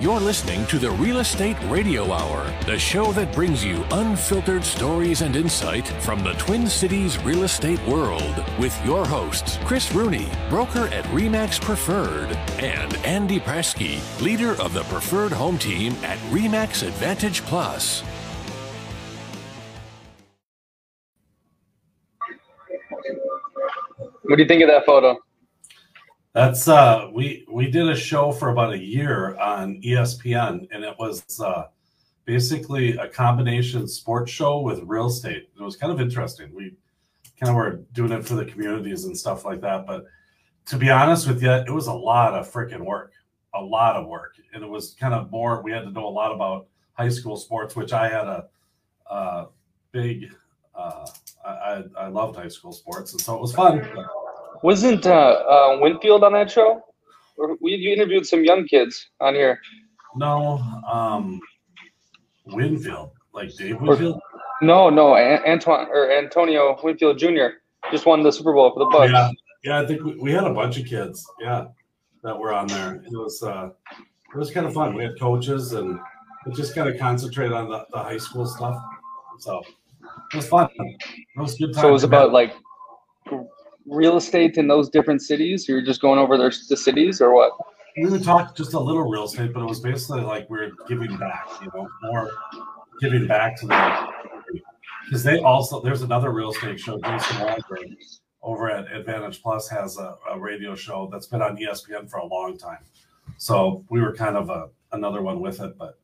You're listening to the Real Estate Radio Hour, the show that brings you unfiltered stories and insight from the Twin Cities real estate world with your hosts, Chris Rooney, broker at REMAX Preferred, and Andy Presky, leader of the Preferred Home Team at REMAX Advantage Plus. What do you think of that photo? That's uh we we did a show for about a year on ESPN and it was uh basically a combination sports show with real estate. It was kind of interesting. We kind of were doing it for the communities and stuff like that, but to be honest with you, it was a lot of freaking work. A lot of work. And it was kind of more we had to know a lot about high school sports, which I had a, a big uh I, I loved high school sports and so it was fun. But, wasn't uh, uh, Winfield on that show? Or we you interviewed some young kids on here. No, um, Winfield, like Dave Winfield. No, no, Antoine or Antonio Winfield Jr. just won the Super Bowl for the Bucs. Yeah, yeah, I think we, we had a bunch of kids, yeah, that were on there. It was uh, it was kind of fun. We had coaches and it just kind of concentrated on the, the high school stuff. So it was fun. It was good time. So it was about like real estate in those different cities? You're just going over their, the cities or what? We would talk just a little real estate, but it was basically like we're giving back, you know, more giving back to the because they also there's another real estate show, Jason Waldberg, over at Advantage Plus has a, a, radio show that's been on ESPN for a long time. So we were kind of a another one with it. But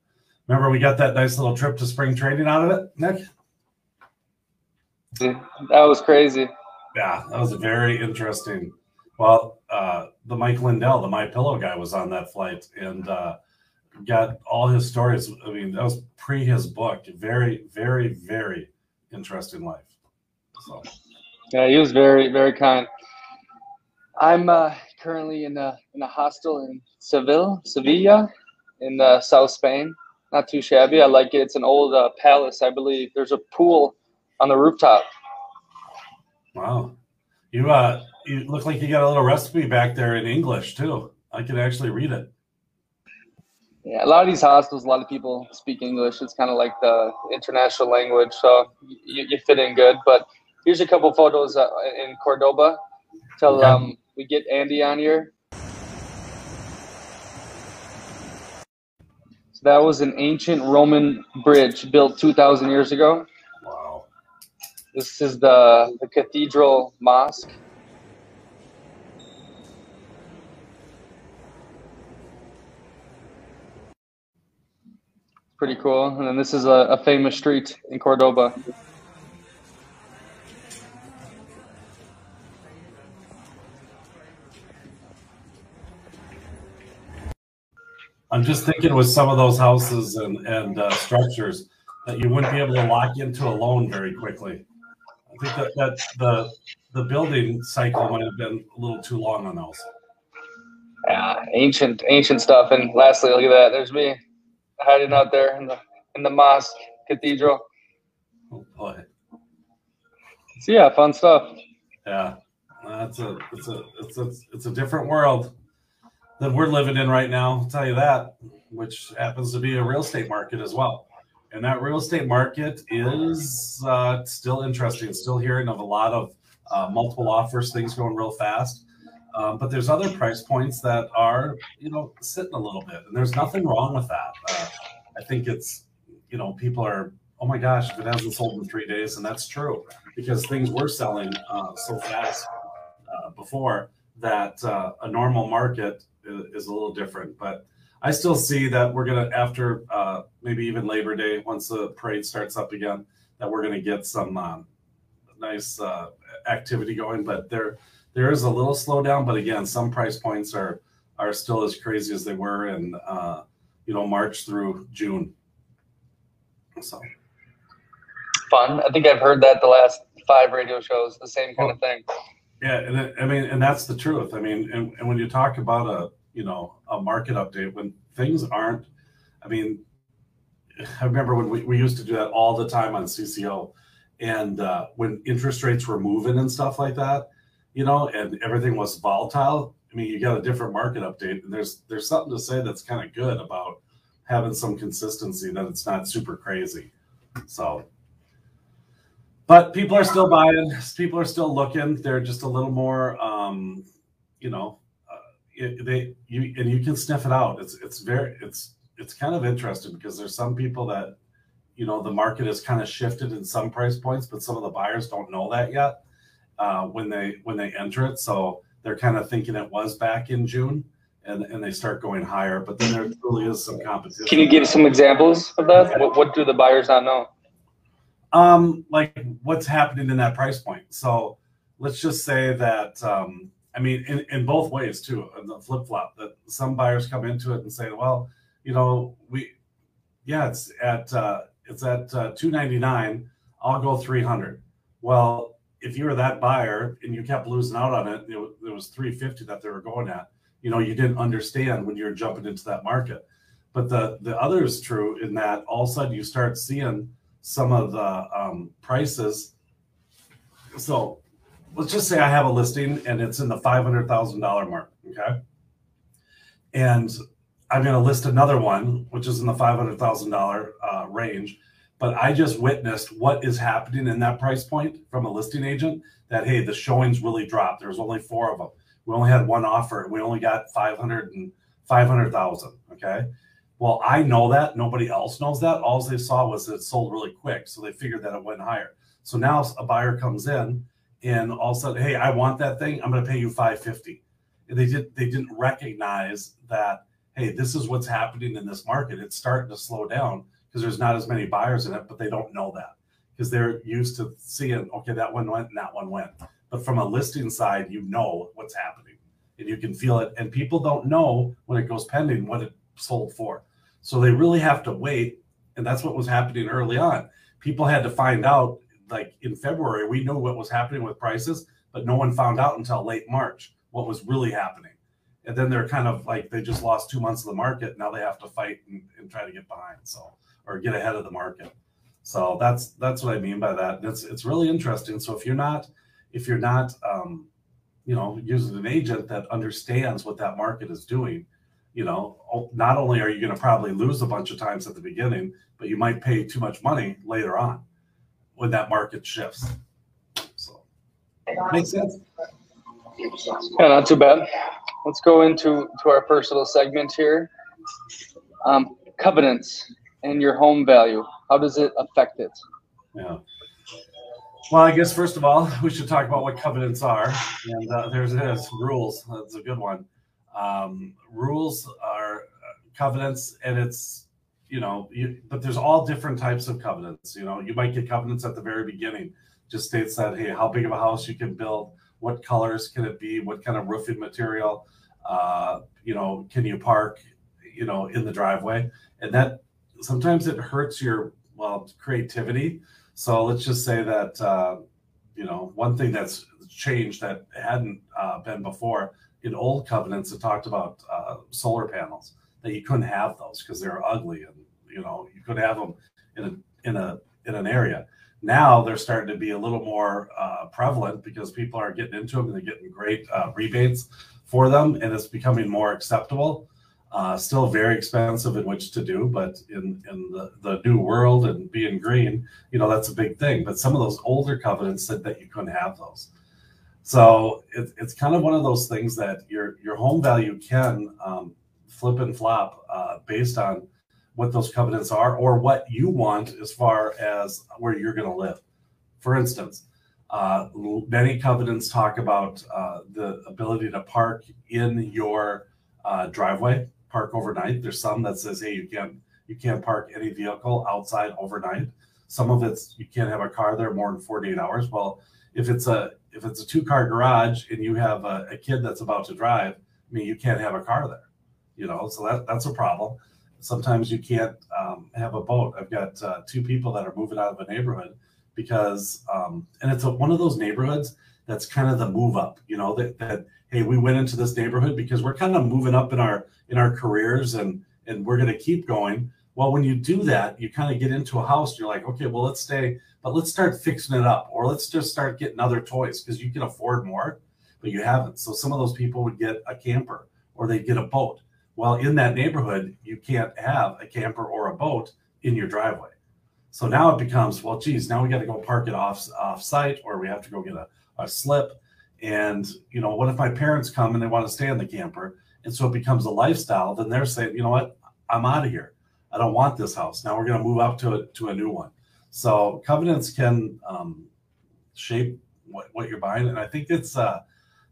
remember we got that nice little trip to spring training out of it, Nick? That was crazy. Yeah, that was very interesting. Well, uh, the Mike Lindell, the My Pillow guy, was on that flight and uh, got all his stories. I mean, that was pre his book. Very, very, very interesting life. So. Yeah, he was very, very kind. I'm uh, currently in a in a hostel in Seville, Sevilla, in uh, South Spain. Not too shabby. I like it. It's an old uh, palace, I believe. There's a pool on the rooftop. Wow. You uh you look like you got a little recipe back there in English too. I can actually read it. Yeah, a lot of these hostels, a lot of people speak English. It's kind of like the international language, so you, you fit in good. But here's a couple photos uh, in Cordoba till okay. um, we get Andy on here. So that was an ancient Roman bridge built 2,000 years ago. This is the, the cathedral mosque. Pretty cool. And then this is a, a famous street in Cordoba. I'm just thinking with some of those houses and, and uh, structures that you wouldn't be able to lock into a loan very quickly. I think that, that the the building cycle might have been a little too long on those. Yeah, ancient ancient stuff. And lastly, look at that. There's me hiding out there in the in the mosque cathedral. Oh boy. So yeah, fun stuff. Yeah, that's a it's a it's a it's a different world than we're living in right now. I'll tell you that, which happens to be a real estate market as well and that real estate market is uh, still interesting. Still hearing of a lot of uh, multiple offers, things going real fast. Um, but there's other price points that are, you know, sitting a little bit, and there's nothing wrong with that. Uh, I think it's, you know, people are, oh my gosh, if it hasn't sold in three days, and that's true because things were selling uh, so fast uh, before that uh, a normal market is, is a little different. But I still see that we're gonna after uh, maybe even Labor Day, once the parade starts up again, that we're gonna get some um, nice uh, activity going. But there there is a little slowdown. But again, some price points are are still as crazy as they were in uh, you know March through June. So fun. I think I've heard that the last five radio shows, the same kind of thing. Yeah, and it, I mean, and that's the truth. I mean, and, and when you talk about a you know a market update when things aren't i mean i remember when we, we used to do that all the time on cco and uh, when interest rates were moving and stuff like that you know and everything was volatile i mean you got a different market update and there's there's something to say that's kind of good about having some consistency that it's not super crazy. So, but people are still buying. People are still looking. They're just a little more, um, you know, it, they you and you can sniff it out. It's it's very it's it's kind of interesting because there's some people that you know the market has kind of shifted in some price points, but some of the buyers don't know that yet uh, when they when they enter it. So they're kind of thinking it was back in June, and and they start going higher. But then there really is some competition. Can you give some examples of that? What, what do the buyers not know? Um, like what's happening in that price point. So let's just say that um, I mean in, in both ways too, the flip flop that some buyers come into it and say, well, you know, we yeah, it's at uh, it's at uh, 299 i'll go 300 well if you were that buyer and you kept losing out on it, it, it was 350 that they were going at you know you didn't understand when you're jumping into that market. But the the other is true in that all of a sudden you start seeing some of the um, prices. So let's just say i have a listing and it's in the $500000 mark okay and I'm going to list another one, which is in the $500,000 uh, range. But I just witnessed what is happening in that price point from a listing agent that, hey, the showings really dropped. There was only four of them. We only had one offer. We only got 500 and 500,000. Okay. Well, I know that. Nobody else knows that. All they saw was that it sold really quick. So they figured that it went higher. So now a buyer comes in and all of a sudden, hey, I want that thing. I'm going to pay you 550. And they did they didn't recognize that hey, this is what's happening in this market. It's starting to slow down because there's not as many buyers in it, but they don't know that because they're used to seeing, okay, that one went and that one went. But from a listing side, you know what's happening and you can feel it. And people don't know when it goes pending what it sold for. So they really have to wait. And that's what was happening early on. People had to find out, like in February, we knew what was happening with prices, but no one found out until late March what was really happening and then they're kind of like they just lost two months of the market. Now they have to fight and, and try to get behind, so or get ahead of the market. So that's that's what I mean by that. And it's it's really interesting. So if you're not if you're not um, you know using an agent that understands what that market is doing, you know, not only are you going to probably lose a bunch of times at the beginning, but you might pay too much money later on when that market shifts. So makes sense. Yeah, not too bad let's go into to our first little segment here. Um, covenants and your home value. How does it affect it? Yeah. Well, I guess first of all, we should talk about what covenants are. And uh, there's it is rules. That's a good one. Um, rules are uh, covenants, and it's you know, you, but there's all different types of covenants. You know, you might get covenants at the very beginning, just states that hey, how big of a house you can build, what colors can it be, what kind of roofing material, uh, you know, can you park, you know, in the driveway? And that sometimes it hurts your well creativity. So let's just say that uh, you know one thing that's changed that hadn't uh, been before in old covenants it talked about uh, solar panels that you couldn't have those because they're ugly and you know you could have them in a in a in an area now they're starting to be a little more uh, prevalent because people are getting into them and they're getting great uh, rebates for them, and it's becoming more acceptable. Uh, still very expensive in which to do, but in in the, the new world and being green, you know that's a big thing. But some of those older covenants said that you couldn't have those. So it, it's kind of one of those things that your your home value can um, flip and flop uh, based on what those covenants are or what you want as far as where you're going to live. For instance, uh, many covenants talk about uh, the ability to park in your uh, driveway, park overnight. There's some that says, hey, you can't you can't park any vehicle outside overnight. Some of it's you can't have a car there more than 48 hours. Well, if it's a if it's a two car garage and you have a, a kid that's about to drive, I mean, you can't have a car there. You know, so that that's a problem. Sometimes you can't um, have a boat. I've got uh, two people that are moving out of a neighborhood because um, and it's a, one of those neighborhoods that's kind of the move up you know that, that hey we went into this neighborhood because we're kind of moving up in our in our careers and and we're going to keep going. Well when you do that you kind of get into a house you're like okay well let's stay but let's start fixing it up or let's just start getting other toys because you can afford more but you haven't. So some of those people would get a camper or they'd get a boat Well, in that neighborhood, you can't have a camper or a boat in your driveway. So now it becomes, well, geez, now we got to go park it off off site, or we have to go get a, a slip. And you know, what if my parents come and they want to stay in the camper? And so it becomes a lifestyle. Then they're saying, you know what, I'm out of here. I don't want this house. Now we're going to move up to a, to a new one. So covenants can um, shape what, what you're buying, and I think it's uh,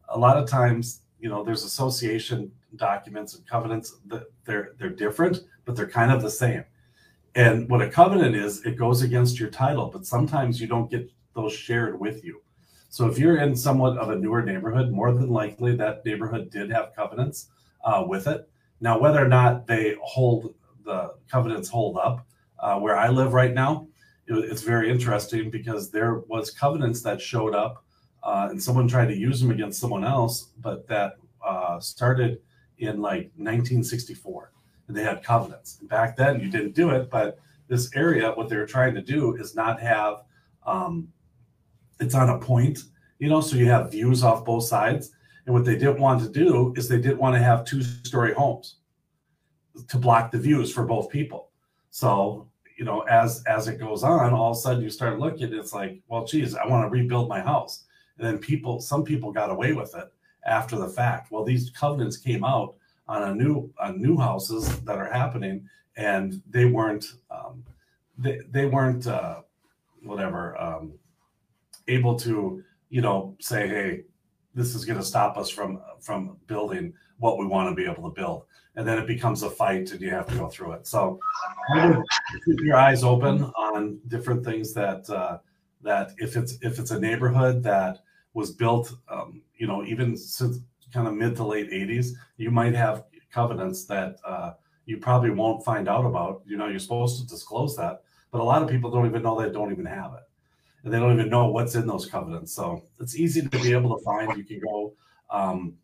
a lot of times, you know, there's association documents and covenants that they're they're different, but they're kind of the same. And what a covenant is, it goes against your title, but sometimes you don't get those shared with you. So if you're in somewhat of a newer neighborhood, more than likely that neighborhood did have covenants uh, with it. Now, whether or not they hold the covenants hold up, uh, where I live right now, it, it's very interesting because there was covenants that showed up, uh, and someone tried to use them against someone else, but that uh, started in like 1964 and they had covenants. And back then you didn't do it, but this area, what they were trying to do is not have um, it's on a point, you know, so you have views off both sides. And what they didn't want to do is they didn't want to have two story homes to block the views for both people. So, you know, as as it goes on, all of a sudden you start looking, it's like, well, geez, I want to rebuild my house. And then people, some people got away with it after the fact. Well, these covenants came out on a new on new houses that are happening, and they weren't um, they they weren't uh, whatever um, able to you know say, hey, this is going to stop us from from building what we want to be able to build, and then it becomes a fight, and you have to go through it. So keep your eyes open on different things that uh, that if it's if it's a neighborhood that was built, um, you know, even since kind of mid to late 80s, you might have covenants that uh, you probably won't find out about. You know, you're supposed to disclose that, but a lot of people don't even know they don't even have it. And they don't even know what's in those covenants. So it's easy to be able to find. You can go um,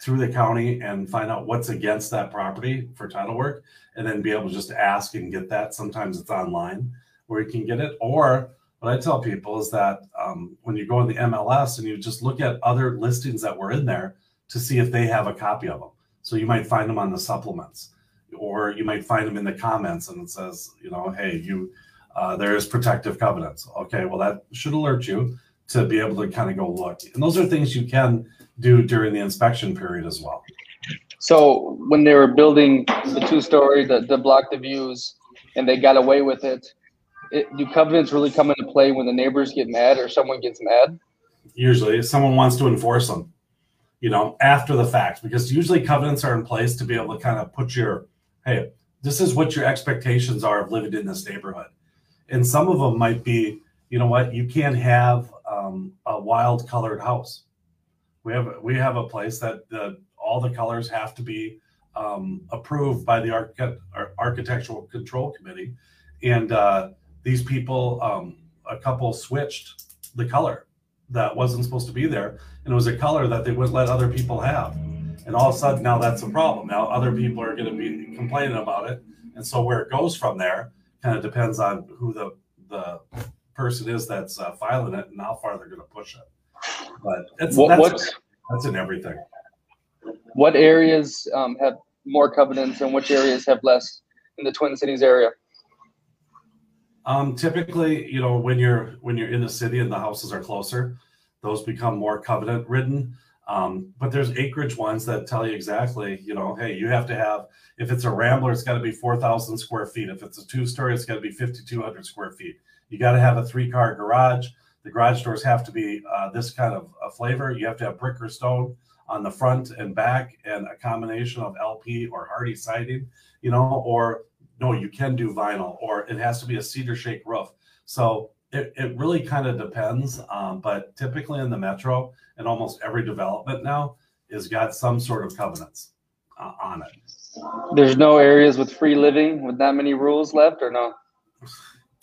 through the county and find out what's against that property for title work and then be able to just ask and get that. Sometimes it's online where you can get it. Or what I tell people is that um, when you go in the MLS and you just look at other listings that were in there, to see if they have a copy of them. So you might find them on the supplements, or you might find them in the comments, and it says, you know, hey, you, uh, there's protective covenants. Okay, well that should alert you to be able to kind of go look. And those are things you can do during the inspection period as well. So when they were building the two-story, the, the block the views, and they got away with it, it, do covenants really come into play when the neighbors get mad or someone gets mad? Usually, if someone wants to enforce them you know, after the fact, because usually covenants are in place to be able to kind of put your, hey, this is what your expectations are of living in this neighborhood. And some of them might be, you know what, you can't have um, a wild colored house. We have we have a place that the all the colors have to be um, approved by the architect, architectural control committee, and uh, these people, um, a couple switched the color that wasn't supposed to be there, and it was a color that they wouldn't let other people have. And all of a sudden, now that's a problem. Now other people are going to be complaining about it, and so where it goes from there kind of depends on who the the person is that's uh, filing it and how far they're going to push it. But it's what, that's, that's in everything. What areas um, have more covenants, and which areas have less in the Twin Cities area? Um, typically, you know, when you're when you're in the city and the houses are closer, those become more covenant ridden. Um, but there's acreage ones that tell you exactly, you know, hey, you have to have if it's a rambler, it's got to be four thousand square feet. If it's a two story, it's got to be fifty two hundred square feet. You got to have a three car garage. The garage doors have to be uh, this kind of a flavor. You have to have brick or stone on the front and back, and a combination of LP or Hardie siding, you know, or no, you can do vinyl, or it has to be a cedar shake roof. So it, it really kind of depends. Um, but typically in the metro and almost every development now is got some sort of covenants uh, on it. There's no areas with free living with that many rules left, or no?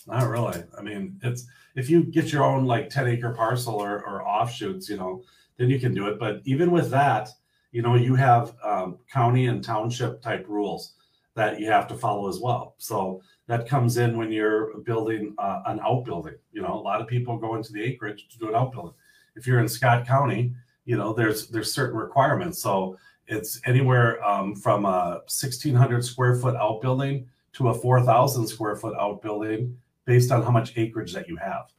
Not really. I mean, it's if you get your own like 10 acre parcel or, or offshoots, you know, then you can do it. But even with that, you know, you have um, county and township type rules that you have to follow as well. So that comes in when you're building uh, an outbuilding. You know, a lot of people go into the acreage to do an outbuilding. If you're in Scott County, you know, there's there's certain requirements. So It's anywhere um, from a 1,600 square foot outbuilding to a 4,000 square foot outbuilding based on how much acreage that you have.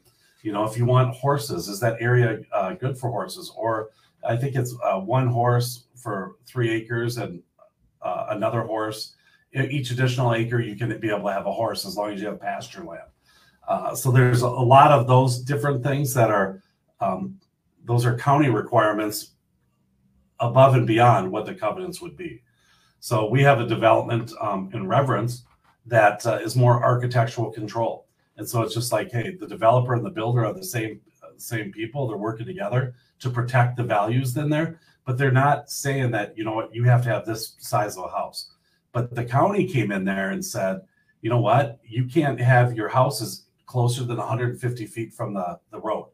You know, if you want horses, is that area uh, good for horses? Or I think it's uh, one horse for three acres and uh, another horse. Each additional acre, you can be able to have a horse as long as you have pasture land. Uh, so there's a, lot of those different things that are um, those are county requirements above and beyond what the covenants would be. So we have a development um, in Reverence that uh, is more architectural control. And so it's just like, hey, the developer and the builder are the same same people. They're working together to protect the values in there, but they're not saying that you know what you have to have this size of a house. But the county came in there and said, you know what, you can't have your houses closer than 150 feet from the, the road.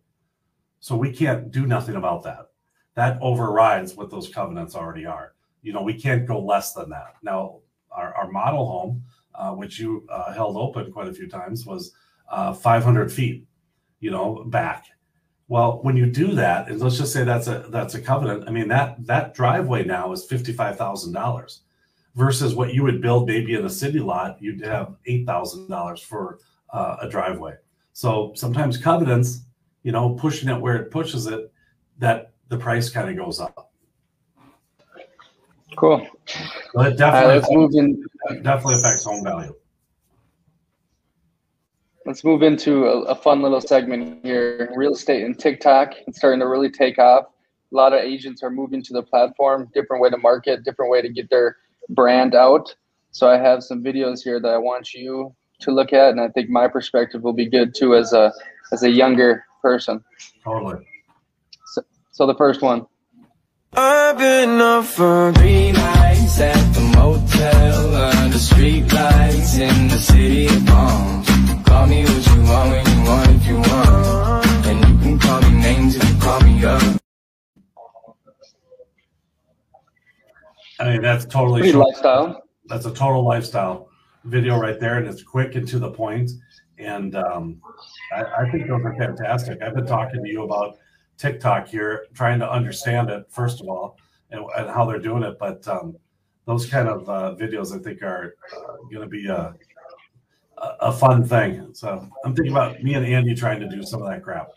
So we can't do nothing about that. That overrides what those covenants already are. You know, we can't go less than that. Now, our, our model home, uh, which you uh, held open quite a few times, was uh, 500 feet, you know, back. Well, when you do that, and let's just say that's a that's a covenant. I mean that that driveway now is fifty five thousand dollars, versus what you would build maybe in a city lot. You'd have eight thousand dollars for uh, a driveway. So sometimes covenants, you know, pushing it where it pushes it, that the price kind of goes up. Cool. So it definitely, right, let's move in. definitely affects home value. Let's move into a, a, fun little segment here. Real estate and TikTok. It's starting to really take off. A lot of agents are moving to the platform, different way to market, different way to get their brand out. So I have some videos here that I want you to look at, and I think my perspective will be good too as a as a younger person. Totally. So, so the first one. I've been up for three nights at the motel under street lights in the city of palms. Call me what you want when you want if you want. I mean, that's totally Pretty lifestyle. That's a total lifestyle video right there, and it's quick and to the point. And um, I, I think those are fantastic. I've been talking to you about TikTok here, trying to understand it first of all, and, and how they're doing it. But um, those kind of uh, videos, I think, are uh, going to be a, a fun thing. So I'm thinking about me and Andy trying to do some of that crap.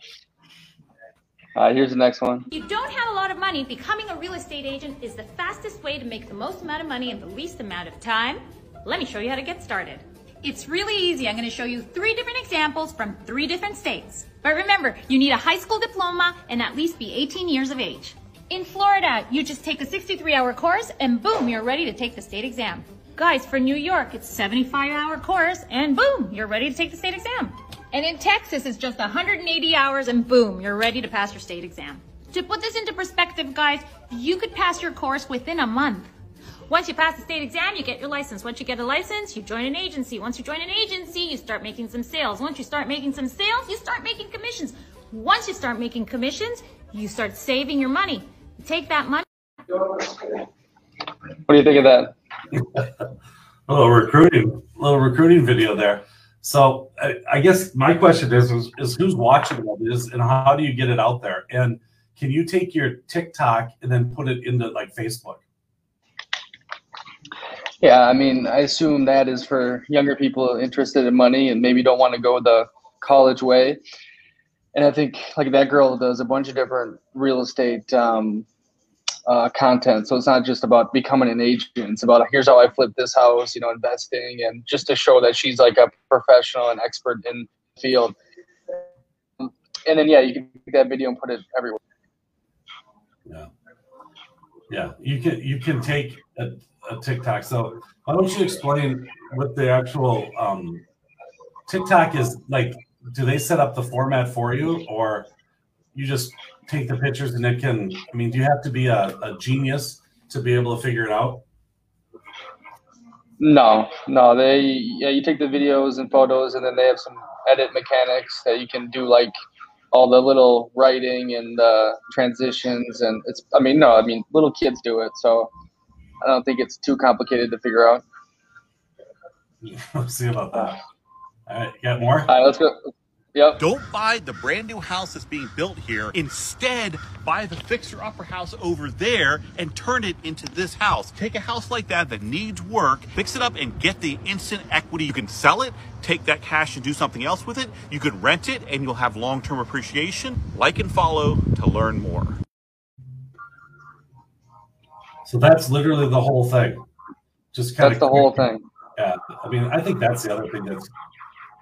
Uh, here's the next one. If you don't have a lot of money, becoming a real estate agent is the fastest way to make the most amount of money in the least amount of time. Let me show you how to get started. It's really easy. I'm going to show you three different examples from three different states. But remember, you need a high school diploma and at least be 18 years of age. In Florida, you just take a 63 hour course and boom, you're ready to take the state exam. Guys, for New York, it's 75 hour course and boom, you're ready to take the state exam. And in Texas, it's just 180 hours and boom, you're ready to pass your state exam. To put this into perspective, guys, you could pass your course within a month. Once you pass the state exam, you get your license. Once you get a license, you join an agency. Once you join an agency, you start making some sales. Once you start making some sales, you start making commissions. Once you start making commissions, you start saving your money. take that money. What do you think of that? a little recruiting, little recruiting video there. So I, I guess my question is, is, is who's watching all this and how do you get it out there? And can you take your TikTok and then put it into like Facebook? Yeah, I mean, I assume that is for younger people interested in money and maybe don't want to go the college way. And I think like that girl does a bunch of different real estate um, uh, content. So it's not just about becoming an agent. It's about here's how I flip this house, you know, investing, and just to show that she's like a professional and expert in field. And then yeah, you can take that video and put it everywhere. Yeah, yeah, you can you can take a a TikTok. So why don't you explain what the actual um, TikTok is like? Do they set up the format for you, or you just take the pictures and it can? I mean, do you have to be a, a genius to be able to figure it out? No, no. They yeah, you take the videos and photos, and then they have some edit mechanics that you can do like all the little writing and uh, transitions, and it's. I mean, no, I mean little kids do it, so I don't think it's too complicated to figure out. Let's see about that. All right, you got more? All right, let's go. Yep. Don't buy the brand new house that's being built here. Instead, buy the fixer upper house over there and turn it into this house. Take a house like that that needs work, fix it up, and get the instant equity. You can sell it, take that cash and do something else with it. You could rent it and you'll have long term appreciation. Like and follow to learn more. So that's literally the whole thing. Just kind That's of the whole thing. Yeah, I mean, I think that's the other thing that's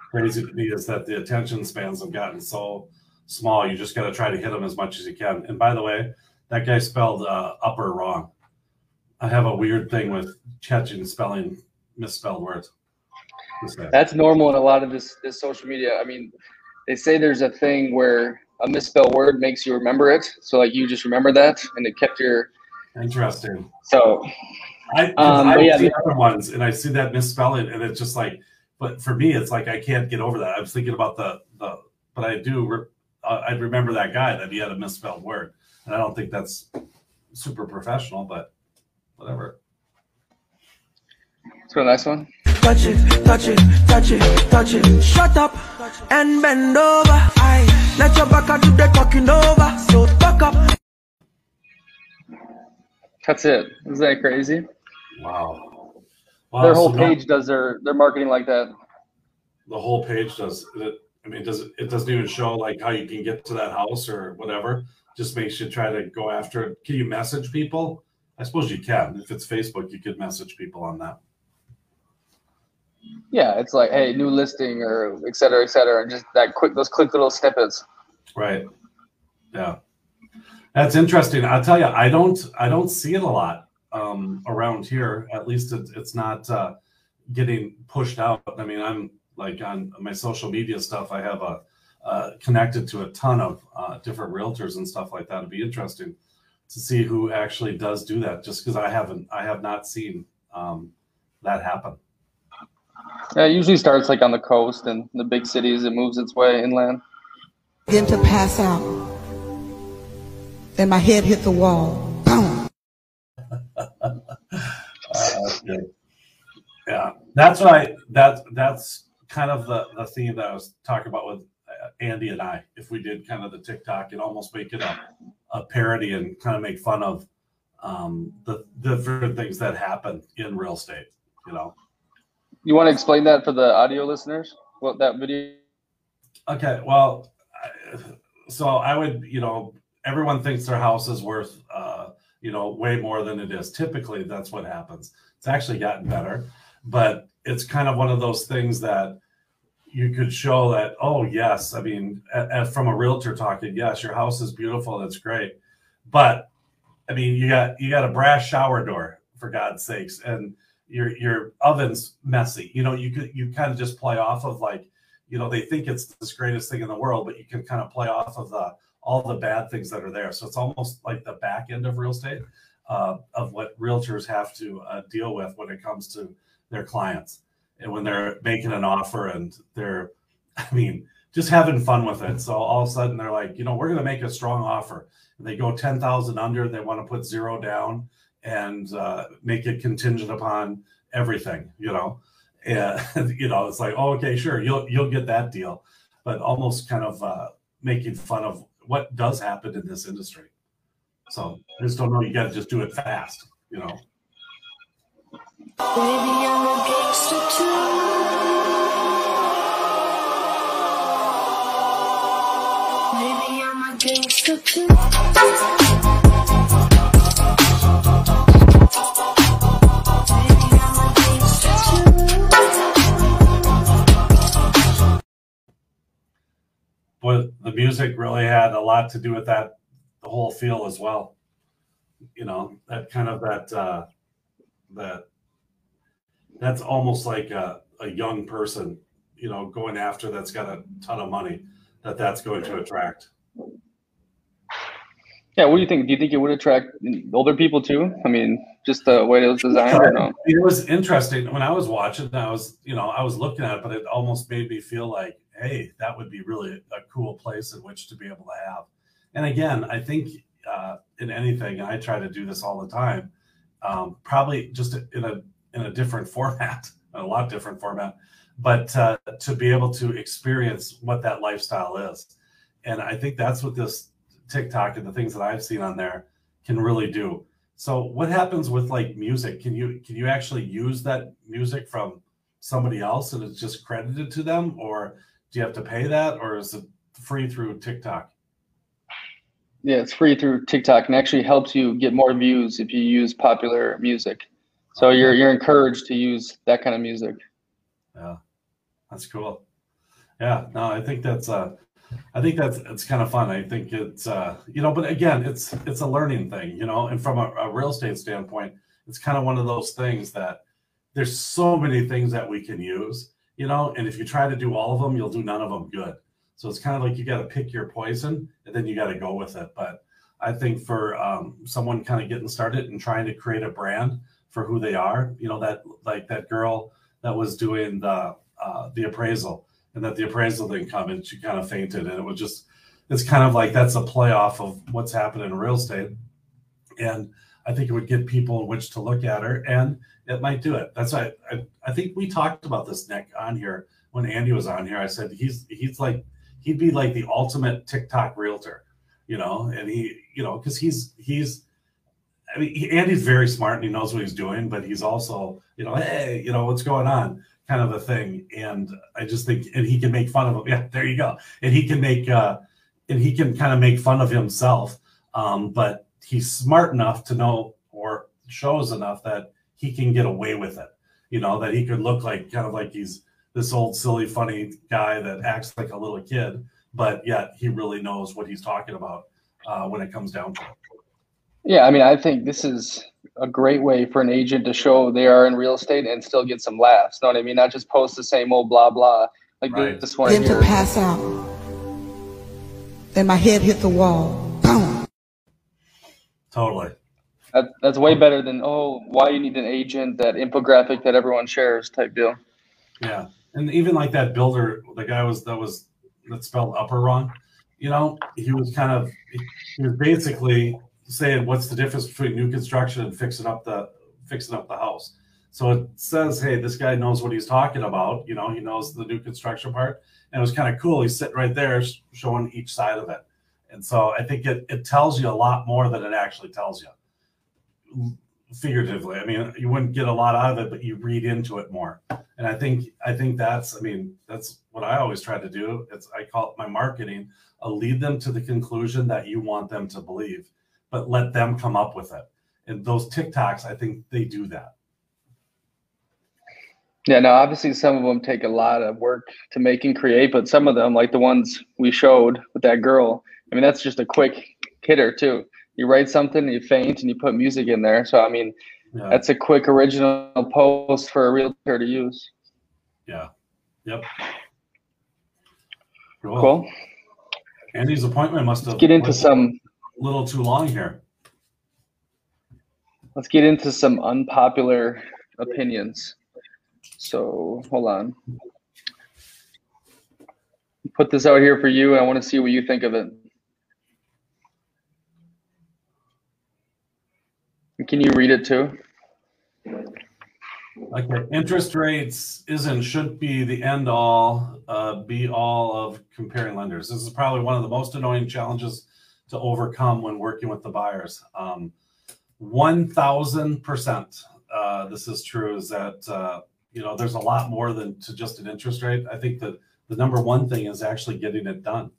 crazy to me is that the attention spans have gotten so small. You just got to try to hit them as much as you can. And by the way, that guy spelled uh, upper wrong. I have a weird thing with catching spelling misspelled words. That's normal in a lot of this this social media. I mean, they say there's a thing where a misspelled word makes you remember it. So like you just remember that, and it kept your Interesting. so I, Um, I yeah, see the- other ones and I see that misspelling and it's just like, but for me, it's like I can't get over that. I was thinking about the the, but I do. Re, uh, I remember that guy that he had a misspelled word, and I don't think that's super professional, but whatever. let's go to the next one. Touch it, touch it, touch it, touch it. Shut up and bend over. Aye. Let your back do the talking over. So back up. That's it. Isn't that crazy? Wow. Wow, Their whole no- page does their their marketing like that. the whole page does it. I mean, does it? It doesn't even show like how you can get to that house or whatever. Just makes you try to go after it. Can you message people? I suppose you can. If it's Facebook, you could message people on that. Yeah, it's like, hey, new listing or et cetera, et cetera, and just that quick those quick little snippets. Right. Yeah. That's interesting. I'll tell you, I don't, I don't see it a lot um, around here. At least it, it's not uh, getting pushed out. I mean, I'm like on my social media stuff. I have a uh, connected to a ton of uh, different realtors and stuff like that. It'd be interesting to see who actually does do that. Just because I haven't, I have not seen um, that happen. Yeah, it usually starts like on the coast and the big cities. It moves its way inland. Begin to pass out. Then my head hit the wall. Uh, yeah. that's what I that that's kind of the the theme that I was talking about with uh, Andy and I. If we did kind of the TikTok and almost make it a, a parody and kind of make fun of um, the the different things that happen in real estate, you know. You want to explain that for the audio listeners? What that video? Okay, well, I, so I would, you know, everyone thinks their house is worth, uh, you know, way more than it is. Typically, that's what happens. It's actually gotten better, but it's kind of one of those things that you could show that, oh, yes, I mean, a- a- from a realtor talking, yes, your house is beautiful, that's great, but I mean, you got you got a brass shower door for God's sakes, and your your oven's messy. You know, you could you kind of just play off of like you know they think it's this greatest thing in the world but you can kind of play off of the all the bad things that are there. So it's almost like the back end of real estate uh, of what realtors have to uh, deal with when it comes to their clients and when they're making an offer and they're i mean just having fun with it. So all of a sudden they're like you know we're going to make a strong offer. And they go 10000 under they want to put zero down and uh, make it contingent upon everything you know? Yeah, you know, it's like, oh, okay, sure, you'll you'll get that deal, but almost kind of uh, making fun of what does happen in this industry. So I just don't know. You got to just do it fast, you know. I'm a gangster too. The music really had a lot to do with that, the whole feel as well. You know, that kind of that uh, that that's almost like a, a young person, you know, going after that's got a ton of money that that's going to attract. Yeah, what do you think? Do you think it would attract older people too? I mean, just the way it was designed, or no? It was interesting when I was watching. I was, you know, I was looking at it, but it almost made me feel like, hey, that would be really a cool place in which to be able to have. And again, I think uh, in anything, I try to do this all the time, um, probably just in a in a different format. a lot different format, but uh, to be able to experience what that lifestyle is. And I think that's what this TikTok and the things that I've seen on there can really do. So what happens with like music? Can you can you actually use that music from somebody else and it's just credited to them or do you have to pay that or is it free through TikTok? Yeah, it's free through TikTok and actually helps you get more views if you use popular music. So you're you're encouraged to use that kind of music. Yeah, that's cool. Yeah, no, I think that's uh, I think that's it's kind of fun. I think it's uh, you know, but again, it's it's a learning thing, you know. And from a, a real estate standpoint, it's kind of one of those things that there's so many things that we can use, you know. And if you try to do all of them, you'll do none of them good. So it's kind of like you got to pick your poison and then you got to go with it. But I think for um, someone kind of getting started and trying to create a brand for who they are, you know, that like that girl that was doing the uh, the appraisal and that the appraisal didn't come and she kind of fainted and it was just it's kind of like that's a playoff of what's happening in real estate. And I think it would get people in which to look at her and it might do it. That's why I, I think we talked about this Nick on here when Andy was on here. I said he's he's like he'd be like the ultimate TikTok realtor, you know, and he, you know, because he's he's I mean, he, Andy's very smart and he knows what he's doing, but he's also, you know, hey, you know, what's going on, kind of a thing. And I just think, and he can make fun of him. Yeah, there you go. And he can make, uh, and he can kind of make fun of himself. Um, but he's smart enough to know or shows enough that he can get away with it. You know, that he could look like kind of like he's this old silly funny guy that acts like a little kid, but yet he really knows what he's talking about uh, when it comes down to it. Yeah, I mean, I think this is a great way for an agent to show they are in real estate and still get some laughs. Know what I mean? Not just post the same old blah blah like Right. this one Then to pass out. Then my head hit the wall. Totally. That, that's way better than oh, why you need an agent? That infographic that everyone shares type deal. Yeah, and even like that builder, the guy was that was that spelled upper wrong. You know, he was kind of he was basically saying what's the difference between new construction and fixing up the fixing up the house. So it says, hey, this guy knows what he's talking about. You know, he knows the new construction part, and it was kind of cool. He's sitting right there showing each side of it, and so I think it it tells you a lot more than it actually tells you figuratively. I mean, you wouldn't get a lot out of it, but you read into it more. And I think I think that's I mean that's what I always try to do. It's I call it my marketing. I'll lead them to the conclusion that you want them to believe, but let them come up with it. And those TikToks, I think they do that. Yeah, now obviously some of them take a lot of work to make and create, but some of them, like the ones we showed with that girl, I mean, that's just a quick hitter too. You write something, you faint, and you put music in there. So I mean, Yeah. that's a quick original post for a realtor to use. yeah. Yep. Cool. Cool. Andy's appointment must have Get into some. a little too long here. Let's get into some unpopular opinions. So hold on. Put this out here for you, and I want to see what you think of it. Can you read it too? Okay, interest rates isn't should be the end all, uh, be all of comparing lenders. This is probably one of the most annoying challenges to overcome when working with the buyers. Um, One thousand percent, uh, this is true. Is that uh, you know there's a lot more than to just an interest rate. I think that the number one thing is actually getting it done,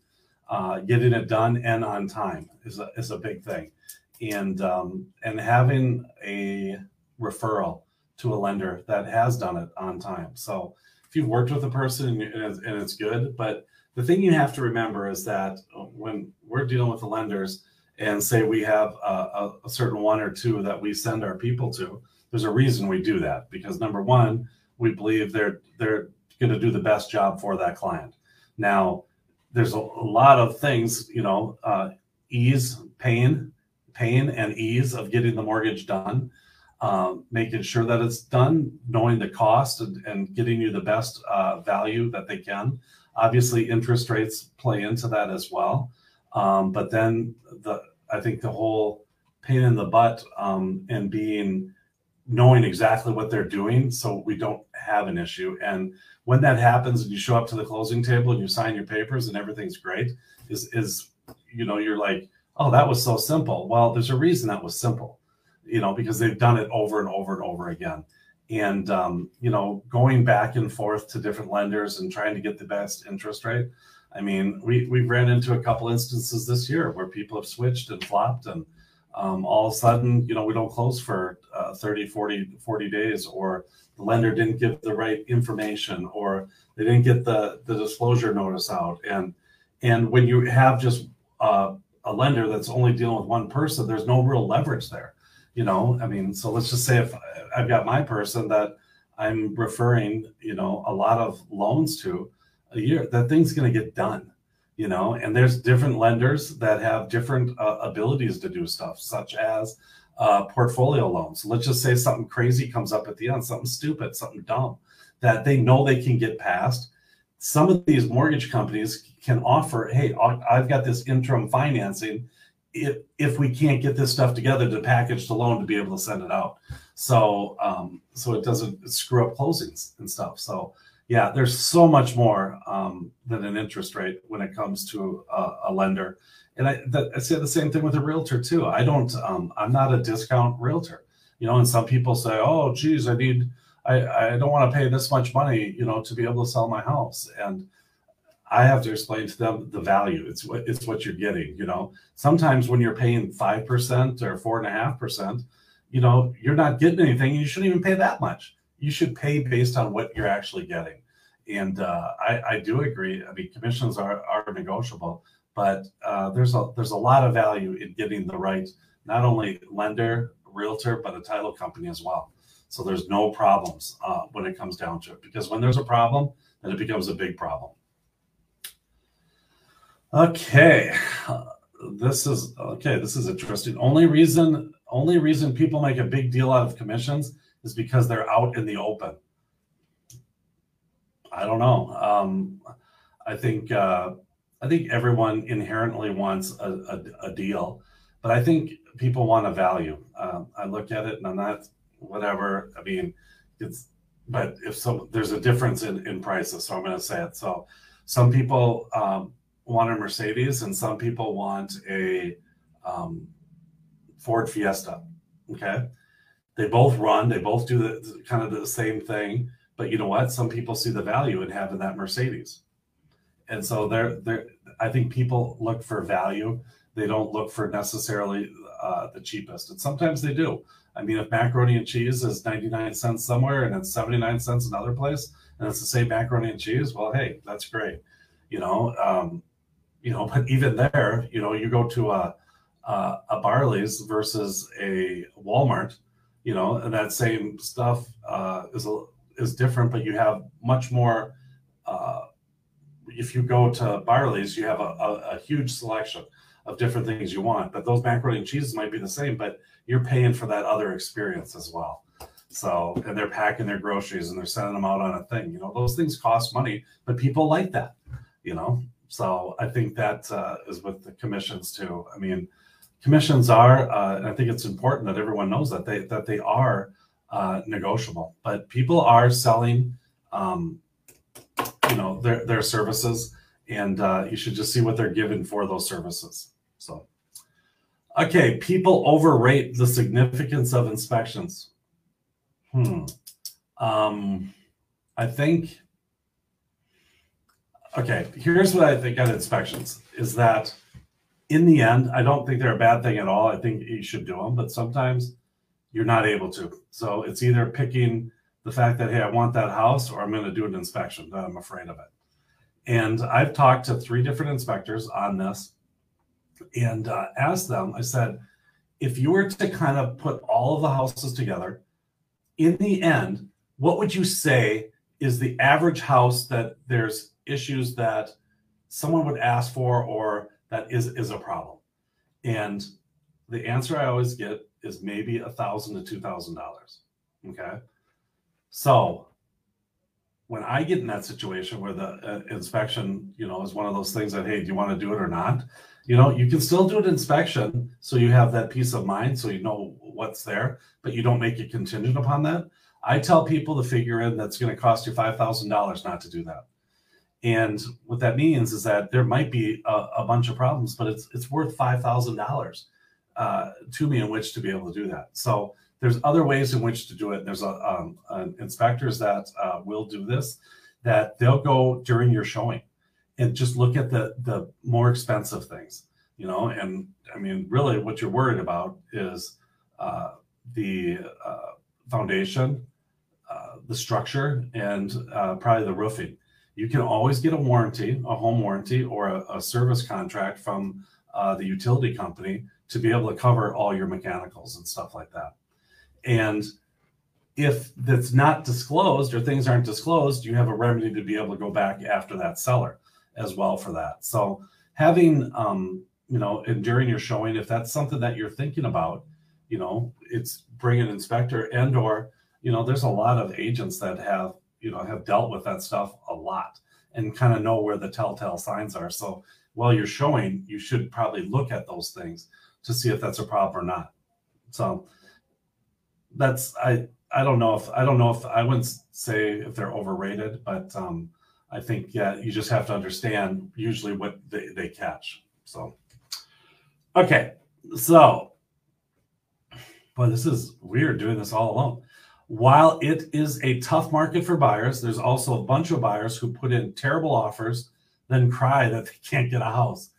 uh, getting it done and on time is a is a big thing, and um, and having a referral to a lender that has done it on time. So if you've worked with a person and, and it's, good, but the thing you have to remember is that when we're dealing with the lenders and say we have a, a, a certain one or two that we send our people to, there's a reason we do that because number one, we believe they're they're going to do the best job for that client. Now, there's a, a lot of things, you know, uh, ease, pain, pain and ease of getting the mortgage done um, making sure that it's done, knowing the cost and, and getting you the best uh, value that they can. Obviously, interest rates play into that as well. Um, but then the I think the whole pain in the butt um, and being knowing exactly what they're doing so we don't have an issue. And when that happens and you show up to the closing table and you sign your papers and everything's great, is is you know, you're like, oh, that was so simple. Well, there's a reason that was simple, you know, because they've done it over and over and over again. And um, you know, going back and forth to different lenders and trying to get the best interest rate. I mean, we we ran into a couple instances this year where people have switched and flopped and um, all of a sudden, you know, we don't close for uh, 30, 40, 40 days, or the lender didn't give the right information, or they didn't get the, the disclosure notice out. And, and when you have just uh, a lender that's only dealing with one person, there's no real leverage there. You know, I mean, so let's just say if I've got my person that I'm referring, you know, a lot of loans to a year, that thing's going to get done you know and there's different lenders that have different uh, abilities to do stuff such as uh, portfolio loans let's just say something crazy comes up at the end something stupid something dumb that they know they can get past some of these mortgage companies can offer hey i've got this interim financing if if we can't get this stuff together to package the loan to be able to send it out so um so it doesn't screw up closings and stuff so yeah, there's so much more um, than an interest rate when it comes to a, a lender. And I, that, I say the same thing with a realtor too. I don't, um, I'm not a discount realtor, you know, and some people say, oh, geez, I need, I, I don't want to pay this much money, you know, to be able to sell my house. And I have to explain to them the value. It's what, it's what you're getting, you know, sometimes when you're paying 5% or four and a half percent, you know, you're not getting anything. You shouldn't even pay that much you should pay based on what you're actually getting. And uh, I, I, do agree. I mean, commissions are, are negotiable, but uh, there's a there's a lot of value in getting the right not only lender, realtor, but a title company as well. So there's no problems uh, when it comes down to it. Because when there's a problem, then it becomes a big problem. Okay, this is okay. This is interesting. Only reason only reason people make a big deal out of commissions is because they're out in the open. I don't know. Um, I think uh, I think everyone inherently wants a, a, a, deal, but I think people want a value. Um, I look at it and I'm not whatever. I mean, it's but if so, there's a difference in, in prices. So I'm going to say it. So some people um, want a Mercedes and some people want a um, Ford Fiesta. Okay. They both run, they both do the, kind of the same thing. But you know what? Some people see the value in having that Mercedes. And so they're, they're I think people look for value. They don't look for necessarily uh, the cheapest. And sometimes they do. I mean, if macaroni and cheese is 99 cents somewhere and it's 79 cents another place, and it's the same macaroni and cheese, well, hey, that's great. You know, um, you know, but even there, you know, you go to a, a, a Byerly's versus a Walmart, you know, and that same stuff uh, is a, is different, but you have much more. Uh, if you go to Byerly's, you have a, a, a, huge selection of different things you want. But those macaroni and cheeses might be the same, but you're paying for that other experience as well. So, and they're packing their groceries and they're sending them out on a thing. You know, those things cost money, but people like that. You know, so I think that uh, is with the commissions too. I mean, commissions are, uh, and I think it's important that everyone knows that they that they are uh, negotiable. But people are selling, um, you know, their their services, and uh, you should just see what they're given for those services. So, okay, people overrate the significance of inspections. Hmm. Um, I think. Okay, here's what I think on inspections is that in the end, I don't think they're a bad thing at all. I think you should do them, but sometimes you're not able to. So it's either picking the fact that, hey, I want that house, or I'm going to do an inspection that I'm afraid of it. And I've talked to three different inspectors on this and uh, asked them, I said, if you were to kind of put all of the houses together, in the end, what would you say is the average house that there's issues that someone would ask for or that is is a problem. And the answer I always get is maybe a thousand to two thousand dollars. Okay. So when I get in that situation where the uh, inspection, you know, is one of those things that, hey, do you want to do it or not? You know, you can still do an inspection so you have that peace of mind, so you know what's there, but you don't make it contingent upon that. I tell people to figure in that's going to cost you five thousand dollars not to do that. And what that means is that there might be a, a bunch of problems, but it's it's worth five thousand uh, dollars to me in which to be able to do that. So there's other ways in which to do it. There's a, um, an inspectors that uh, will do this, that they'll go during your showing and just look at the the more expensive things, you know. And I mean, really, what you're worried about is uh, the uh, foundation, uh, the structure, and uh, probably the roofing. You can always get a warranty, a home warranty, or a, a service contract from uh, the utility company to be able to cover all your mechanicals and stuff like that. And if that's not disclosed or things aren't disclosed, you have a remedy to be able to go back after that seller as well for that. So having, um, you know, and during your showing, if that's something that you're thinking about, you know, it's bring an inspector and or, you know, there's a lot of agents that have, you know, have dealt with that stuff a lot and kind of know where the telltale signs are. So while you're showing, you should probably look at those things to see if that's a problem or not. So that's I I don't know if I don't know if I wouldn't say if they're overrated, but um, I think yeah, you just have to understand usually what they, they catch. So okay, so boy, this is weird doing this all alone. While it is a tough market for buyers, there's also a bunch of buyers who put in terrible offers, then cry that they can't get a house.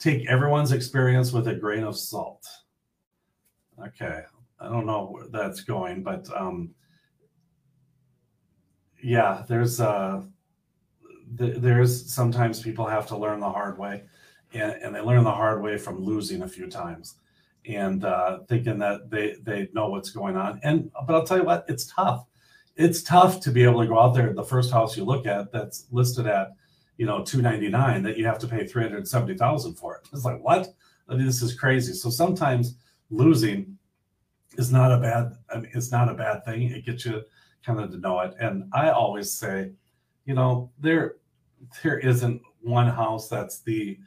Take everyone's experience with a grain of salt. Okay, I don't know where that's going, but um, yeah, there's uh, th- there's sometimes people have to learn the hard way, and, and they learn the hard way from losing a few times, and uh, thinking that they they know what's going on. And but I'll tell you what, it's tough. It's tough to be able to go out there. The first house you look at that's listed at you know 299 that you have to pay 370,000 for it. It's like what? I mean, this is crazy. So sometimes losing is not a bad I mean, it's not a bad thing. It gets you kind of to know it. And I always say, you know, there there isn't one house that's the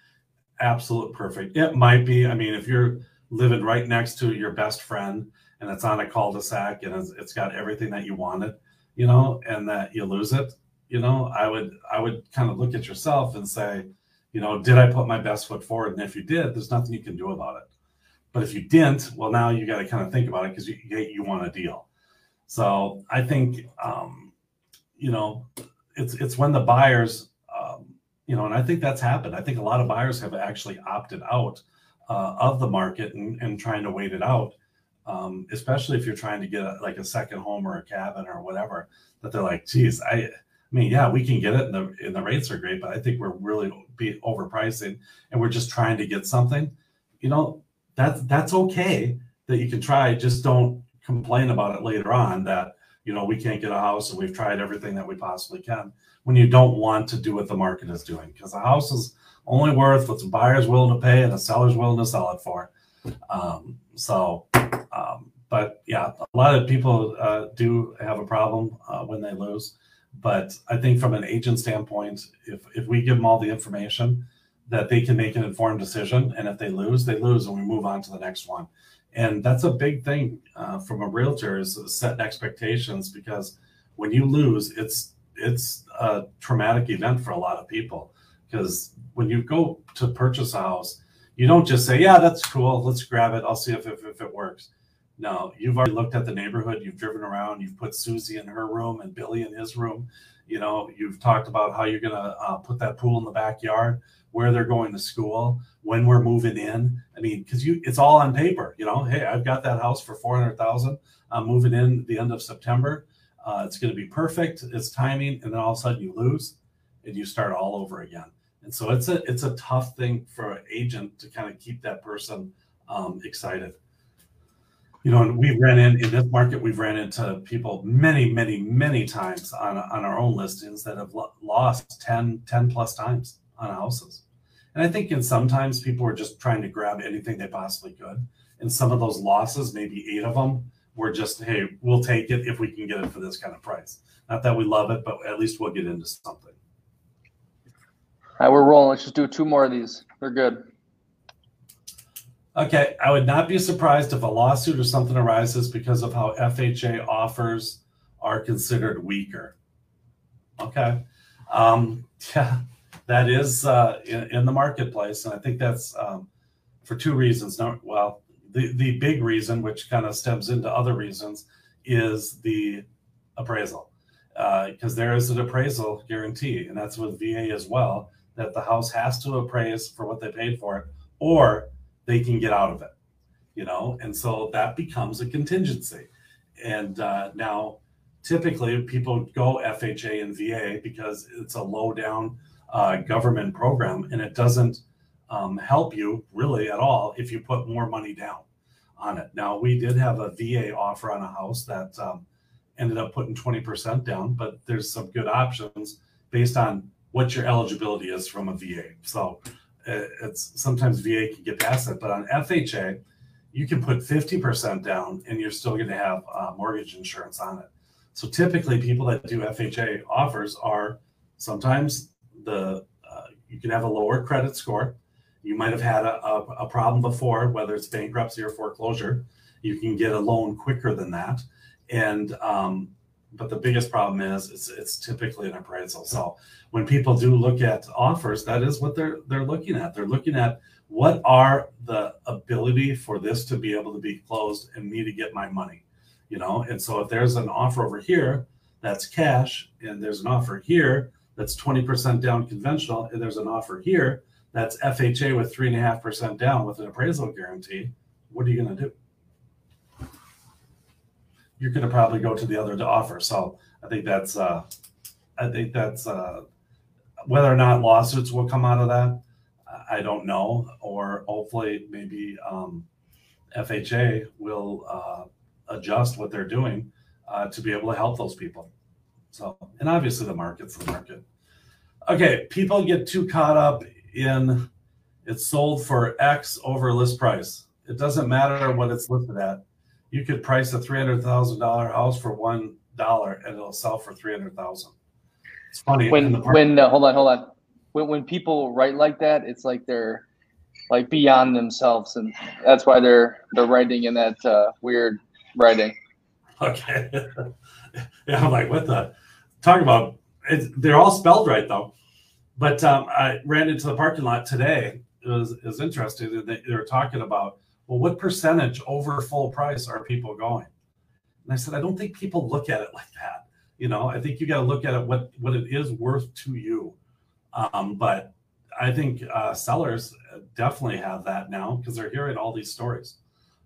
absolute perfect. It might be. I mean, if you're living right next to your best friend and it's on a cul-de-sac and it's, it's got everything that you wanted, you know, and that you lose it, you know, I would I would kind of look at yourself and say, you know, did I put my best foot forward? And if you did, there's nothing you can do about it. But if you didn't, well, now you got to kind of think about it because you, you want a deal. So I think, um, you know, it's it's when the buyers, um, you know, and I think that's happened. I think a lot of buyers have actually opted out uh, of the market and, and trying to wait it out, um, especially if you're trying to get a, like a second home or a cabin or whatever. That they're like, geez, I, I mean, yeah, we can get it, and the and the rates are great, but I think we're really be overpricing, and we're just trying to get something. You know, that's that's okay that you can try. Just don't complain about it later on that you know we can't get a house and we've tried everything that we possibly can when you don't want to do what the market is doing because a house is only worth what the buyer's willing to pay and the seller's willing to sell it for. Um, so, um, but yeah, a lot of people uh, do have a problem uh, when they lose. But I think from an agent standpoint, if if we give them all the information that they can make an informed decision. And if they lose, they lose, and we move on to the next one. And that's a big thing uh, from a realtor is setting expectations because when you lose, it's it's a traumatic event for a lot of people. Because when you go to purchase a house, you don't just say, "Yeah, that's cool. Let's grab it. I'll see if if, if it works." No, you've already looked at the neighborhood. You've driven around. You've put Susie in her room and Billy in his room. You know, you've talked about how you're going to uh, put that pool in the backyard where they're going to school, when we're moving in. I mean, because you it's all on paper, you know. Hey, I've got that house for four hundred thousand. I'm moving in the end of September. Uh, it's going to be perfect. It's timing, and then all of a sudden you lose, and you start all over again. And so it's a it's a tough thing for an agent to kind of keep that person um, excited. You know, and we ran in in this market. We've ran into people many, many, many times on on our own listings that have lo- lost 10, 10 plus times on houses. And I think in sometimes people are just trying to grab anything they possibly could. And some of those losses, maybe eight of them, we're just hey, we'll take it if we can get it for this kind of price. Not that we love it, but at least we'll get into something. All right, we're rolling. Let's just do two more of these. They're good. Okay, I would not be surprised if a lawsuit or something arises because of how FHA offers are considered weaker. Okay, um, yeah, that is uh, in, in the marketplace, and I think that's um, for two reasons. No, well, the the big reason, which kind of stems into other reasons, is the appraisal, because there is an appraisal guarantee, and that's with VA as well, that the house has to appraise for what they paid for it, or they can get out of it, you know, and so that becomes a contingency. And uh, now, typically, people go FHA and VA because it's a low down uh, government program, and it doesn't um, help you really at all if you put more money down on it. Now, we did have a VA offer on a house that um, ended up putting 20% down, but there's some good options based on what your eligibility is from a VA. So it's sometimes VA can get past it, but on FHA, you can put 50% down and you're still going to have uh, mortgage insurance on it. So typically, people that do FHA offers are sometimes the uh, you can have a lower credit score. You might have had a, a, a problem before, whether it's bankruptcy or foreclosure. You can get a loan quicker than that, and um, but the biggest problem is it's, it's typically an appraisal. So when people do look at offers, that is what they're they're looking at. They're looking at what are the ability for this to be able to be closed and me to get my money, you know. And so if there's an offer over here that's cash, and there's an offer here that's 20% down conventional, and there's an offer here that's FHA with three and a half percent down with an appraisal guarantee, what are you going to do? You're going to probably go to the other to offer. So I think that's uh, I think that's uh, whether or not lawsuits will come out of that. I don't know, or hopefully maybe um, FHA will uh, adjust what they're doing uh, to be able to help those people. So, and obviously the market's the market. Okay, people get too caught up in it's sold for X over list price. It doesn't matter what it's listed at. You could price a three hundred thousand dollar house for one dollar, and it'll sell for three hundred thousand. It's funny When when uh, hold on hold on, when when people write like that, it's like they're like beyond themselves, and that's why they're they're writing in that uh, weird writing. Okay. yeah, I'm like, what the? Talk about it, they're all spelled right though. But um, I ran into the parking lot today. It was, it was interesting. They, they were talking about, well, what percentage over full price are people going? And I said, I don't think people look at it like that. You know, I think you got to look at it what what it is worth to you. Um, but I think uh, sellers definitely have that now because they're hearing all these stories,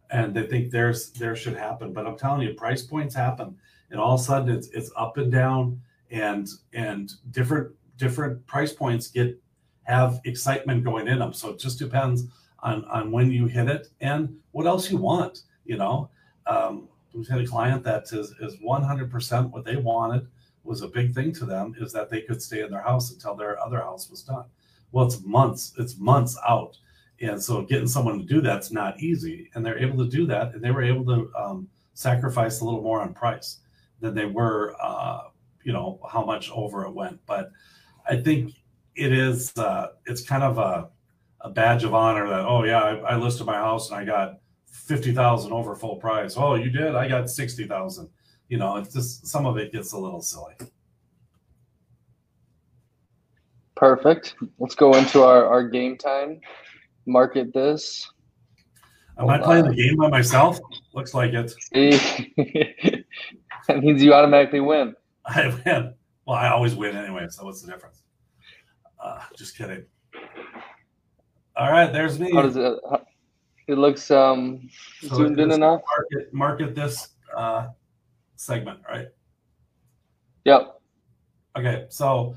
and they think there's there should happen. But I'm telling you, price points happen, and all of a sudden it's it's up and down, and and different different price points get have excitement going in them. So it just depends on on when you hit it and what else you want. You know, um, we've had a client that is is 100% what they wanted was a big thing to them is that they could stay in their house until their other house was done. Well, it's months, it's months out. And so getting someone to do that's not easy. And they're able to do that. And they were able to um, sacrifice a little more on price than they were, uh, you know, how much over it went. But I think it is, uh, it's kind of a, a badge of honor that, oh, yeah, I, I listed my house and I got 50,000 over full price. Oh, you did? I got 60,000 you know, it's just some of it gets a little silly. Perfect. Let's go into our, our game time. Market this. Am I playing the game by myself? Looks like it. that means you automatically win. I win. Well, I always win anyway, so what's the difference? Uh, just kidding. All right, there's me. How does it? How, it looks um So zoomed in enough. Market, market this uh, segment, right? Yep. Okay, so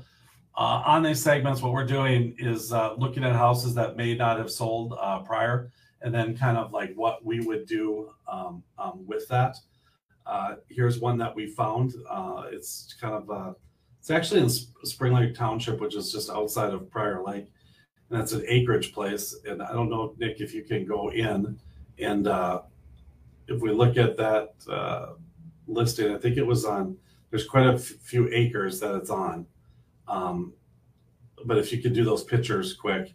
uh, on these segments, what we're doing is uh, looking at houses that may not have sold uh, prior, and then kind of like what we would do um, um, with that. Uh, here's one that we found. Uh, it's kind of uh, it's actually in Spring Lake Township, which is just outside of Prior Lake, and that's an acreage place. And I don't know, Nick, if you can go in and uh, if we look at that uh, listing, I think it was on. There's quite a f- few acres that it's on. Um, but if you could do those pictures quick,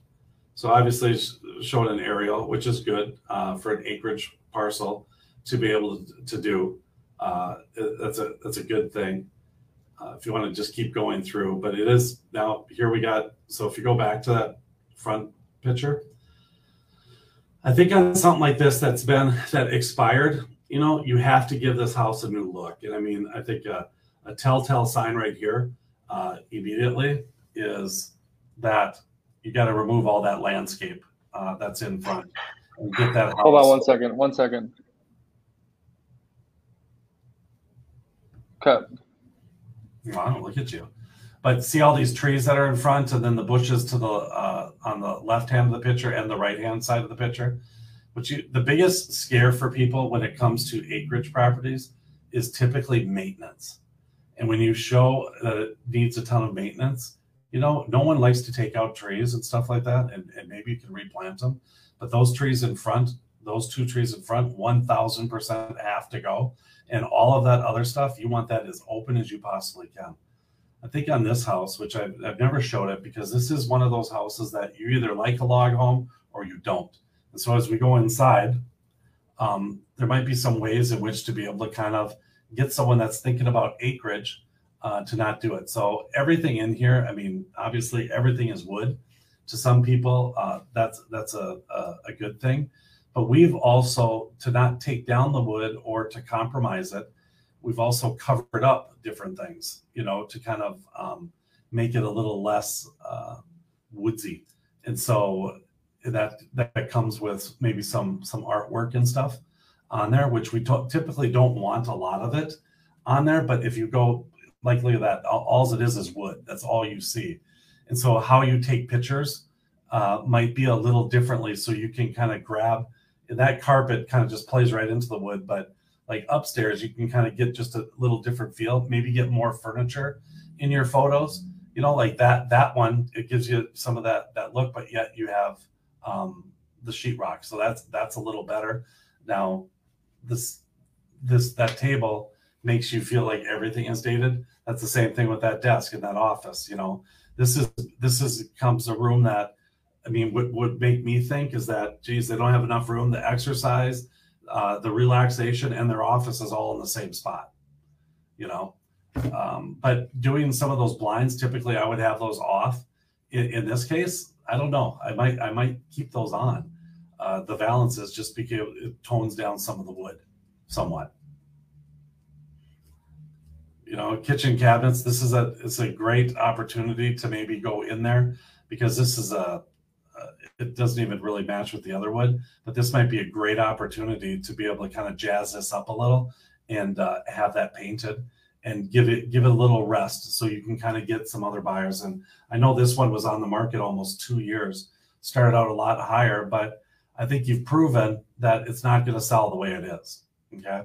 so obviously it's showing an aerial, which is good uh, for an acreage parcel to be able to, to do. Uh, that's a that's a good thing. Uh, if you want to just keep going through, but it is now here we got. So if you go back to that front picture, I think on something like this that's been that expired, you know, you have to give this house a new look. And I mean, I think a, a telltale sign right here uh, immediately is that you got to remove all that landscape uh, that's in front and get that house. Hold on one second. One second. Cut. Wow, look at you. But see all these trees that are in front and then the bushes to the uh, on the left hand of the picture and the right hand side of the picture. Which you the biggest scare for people when it comes to acreage properties is typically maintenance. And when you show that it needs a ton of maintenance, you know, no one likes to take out trees and stuff like that, and, and maybe you can replant them. But those trees in front, those two trees in front, 1000% have to go. And all of that other stuff, you want that as open as you possibly can. I think on this house, which I've, I've never showed it because this is one of those houses that you either like a log home or you don't. And so as we go inside, um, there might be some ways in which to be able to kind of get someone that's thinking about acreage uh, to not do it. So everything in here, I mean, obviously everything is wood. To some people, uh, that's that's a, a, a good thing. But we've also to not take down the wood or to compromise it. We've also covered up different things, you know, to kind of um, make it a little less uh, woodsy. And so that that comes with maybe some some artwork and stuff on there, which we to- typically don't want a lot of it on there. But if you go likely that all, all it is is wood. That's all you see. And so how you take pictures uh, might be a little differently. So you can kind of grab that carpet kind of just plays right into the wood, but like upstairs, you can kind of get just a little different feel. Maybe get more furniture in your photos. You know, like that that one, it gives you some of that that look, but yet you have um, the sheetrock. So that's that's a little better. Now, this this that table makes you feel like everything is dated. That's the same thing with that desk in that office. You know, this is this is comes a room that I mean would would make me think is that geez they don't have enough room to exercise, uh, the relaxation, and their office is all in the same spot. You know, um, but doing some of those blinds typically I would have those off. In, in this case, I don't know. I might I might keep those on. Uh, the valances just because it tones down some of the wood somewhat you know kitchen cabinets this is a it's a great opportunity to maybe go in there because this is a it doesn't even really match with the other wood but this might be a great opportunity to be able to kind of jazz this up a little and uh, have that painted and give it give it a little rest so you can kind of get some other buyers and i know this one was on the market almost two years started out a lot higher but i think you've proven that it's not going to sell the way it is okay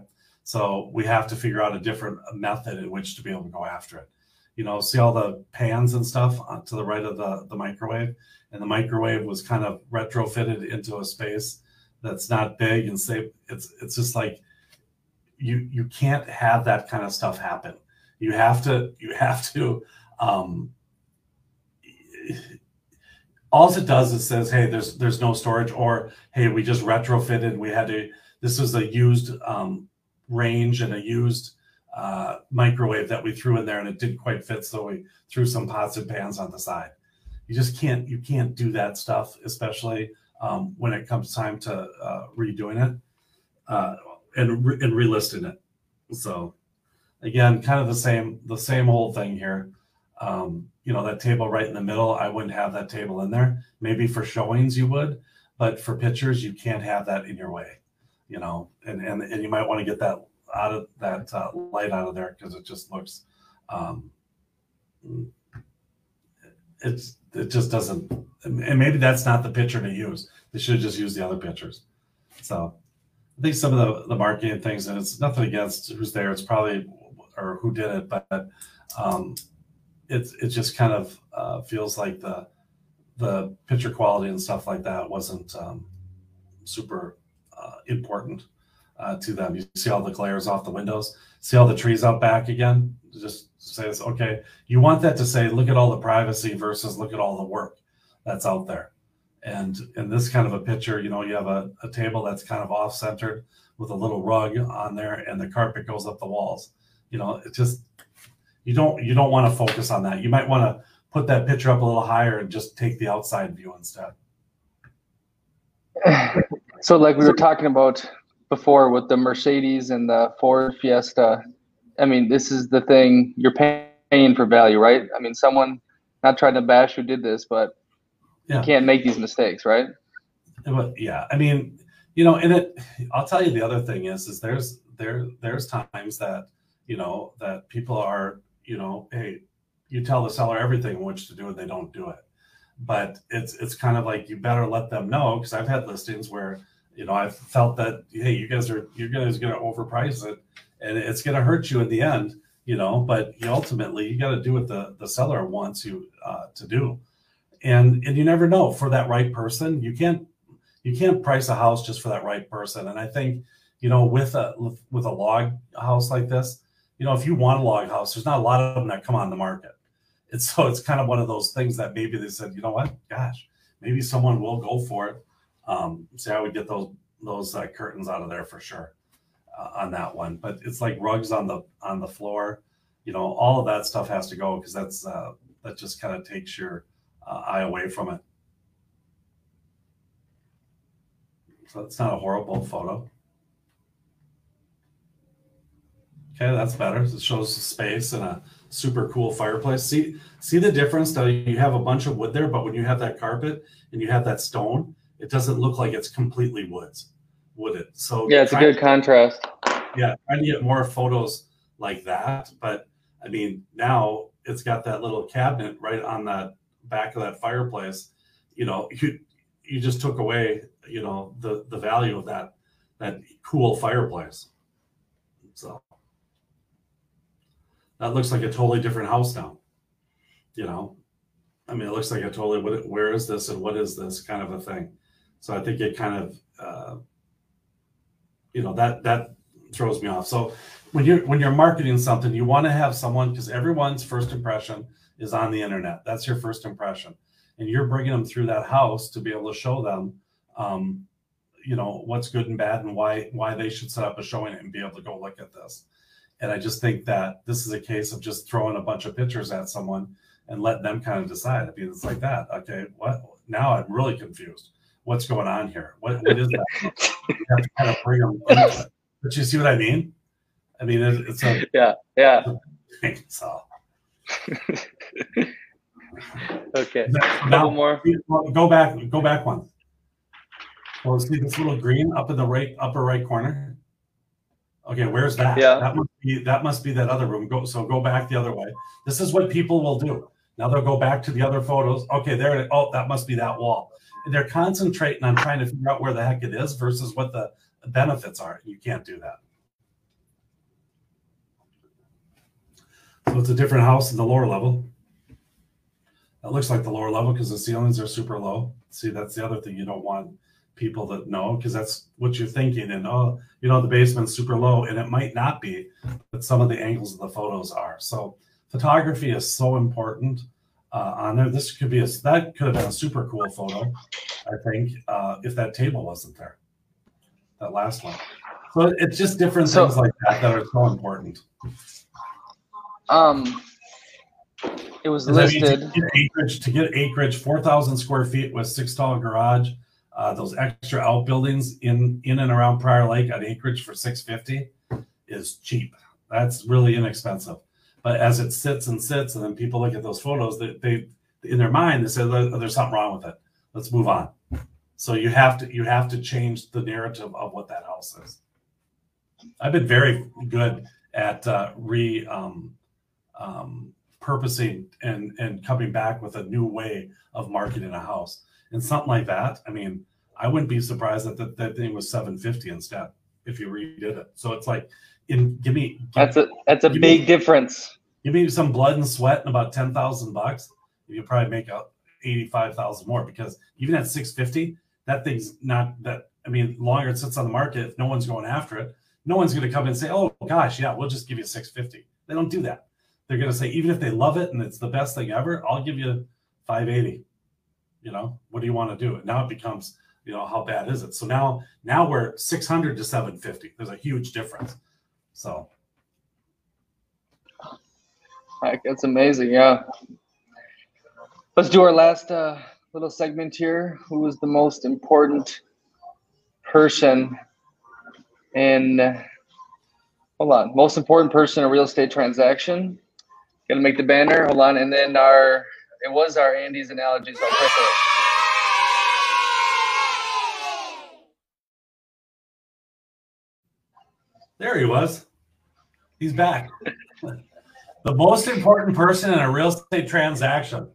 so we have to figure out a different method in which to be able to go after it. You know, see all the pans and stuff on, to the right of the, the microwave, and the microwave was kind of retrofitted into a space that's not big and safe. It's it's just like you you can't have that kind of stuff happen. You have to you have to. Um, all it does is says, hey, there's there's no storage, or hey, we just retrofitted. We had to. This was a used um, range and a used uh, microwave that we threw in there and it didn't quite fit so we threw some pots and pans on the side. You just can't you can't do that stuff especially um, when it comes time to uh, redoing it uh, and, re- and relisting it. So again kind of the same the same old thing here. Um, you know that table right in the middle i wouldn't have that table in there. Maybe for showings you would but for pictures you can't have that in your way you know, and and, and you might want to get that out of that uh, light out of there because it just looks, um, it's it just doesn't, and maybe that's not the picture to use. They should just use the other pictures. So I think some of the the marketing things, and it's nothing against who's there. It's probably or who did it, but um, it's it just kind of uh, feels like the the picture quality and stuff like that wasn't um, super uh, important uh, to them. You see all the glares off the windows, see all the trees out back again. Just says, okay, you want that to say, look at all the privacy versus look at all the work that's out there. And in this kind of a picture, you know, you have a, a table that's kind of off centered with a little rug on there and the carpet goes up the walls. You know, it just, you don't, you don't want to focus on that. You might want to put that picture up a little higher and just take the outside view instead. So, like we were talking about before with the Mercedes and the Ford Fiesta, I mean, this is the thing you're paying for value, right? I mean, someone not trying to bash who did this, but Yeah. you can't make these mistakes, right? Yeah, I mean, you know, and it. I'll tell you the other thing is, is there's there there's times that you know that people are, you know, hey, you tell the seller everything which to do and they don't do it. But it's it's kind of like you better let them know because I've had listings where you know I've felt that hey, you guys are you guys going to overprice it and it's going to hurt you in the end, you know. But ultimately you got to do what the the seller wants you uh, to do, and and you never know for that right person. You can't you can't price a house just for that right person. And I think, you know, with a with a log house like this, you know, if you want a log house, there's not a lot of them that come on the market. It's so it's kind of one of those things that maybe they said, you know what, gosh, maybe someone will go for it. Um, I would get those those uh, curtains out of there for sure uh, on that one. But it's like rugs on the on the floor, you know, all of that stuff has to go because that's uh, that just kind of takes your uh, eye away from it. So it's not a horrible photo. Okay, that's better. It shows the space and a super cool fireplace. See, see the difference that you have a bunch of wood there, but when you have that carpet and you have that stone, it doesn't look like it's completely woods, wooded. So Yeah, it's a good contrast. yeah, trying to get more photos like that. But I mean, now it's got that little cabinet right on the back of that fireplace. You know, you you just took away, you know, the the value of that that cool fireplace. So that looks like a totally different house now. You know, I mean, it looks like a totally what, where is this and what is this kind of a thing. So I think it kind of, uh, you know, that that throws me off. So when you're when you're marketing something, you want to have someone because everyone's first impression is on the internet. That's your first impression, and you're bringing them through that house to be able to show them, um, you know, what's good and bad and why why they should set up a showing and be able to go look at this. And I just think that this is a case of just throwing a bunch of pictures at someone and let them kind of decide. I mean, it's like that. Okay, what now? I'm really confused. What's going on here? What, what is that? you have to kind of bring them. But you see what I mean? I mean, it, it's a Yeah, yeah. so Okay. now Couple more. go back, go back one. Well, see this little green up in the right upper right corner. Okay, where's that? Yeah. That must be that must be that other room. Go so go back the other way. This is what people will do. Now they'll go back to the other photos. Okay, there it oh, that must be that wall. They're concentrating on trying to figure out where the heck it is versus what the benefits are. You can't do that. So it's a different house in the lower level. That looks like the lower level because the ceilings are super low. See, that's the other thing you don't want people that know because that's what you're thinking. And oh, you know, the basement's super low, and it might not be, but some of the angles of the photos are. So photography is so important uh, on there. This could be a that could have been a super cool photo, I think, uh, if that table wasn't there. That last one. So it's just different So- things like that that are so important. Um, it was listed. to get acreage to get acreage, four thousand square feet with six tall garage, uh, those extra outbuildings in in and around Prior Lake at acreage for six fifty is cheap. That's really inexpensive. But as it sits and sits, and then people look at those photos, they, they in their mind they say there's something wrong with it. Let's move on. So you have to you have to change the narrative of what that house is. I've been very good at uh, re um, um, purposing and and coming back with a new way of marketing a house and something like that. I mean, I wouldn't be surprised that that, that thing was seven fifty instead if you redid it. So it's like, in give me give, That's a that's a big mean- difference. give me some blood and sweat and about ten thousand bucks, you could probably make out eighty five thousand more because even at six fifty, that thing's not that. I mean, longer it sits on the market, if no one's going after it, no one's going to come and say, "Oh gosh, yeah, we'll just give you 650." They don't do that. They're going to say, even if they love it and it's the best thing ever, I'll give you 580. You know, what do you want to do? And now it becomes, you know, how bad is it? So now, now we're 600 to 750. There's a huge difference. So Heck, that's amazing. Yeah. Let's do our last uh, little segment here. Who is the most important person in, hold on, most important person in a real estate transaction? Gonna make the banner. Hold on. And then our, it was our Andy's analogy. So I'll press it. There he was. He's back. the most important person in a real estate transaction.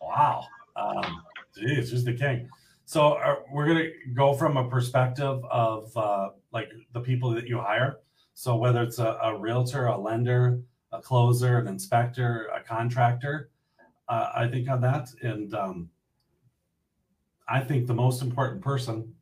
Wow. Um, geez, who's the king? So uh, we're going to go from a perspective of uh, like the people that you hire. So whether it's a, a realtor, a lender, a closer, an inspector, a contractor, uh, I think on that. And um, I think the most important person,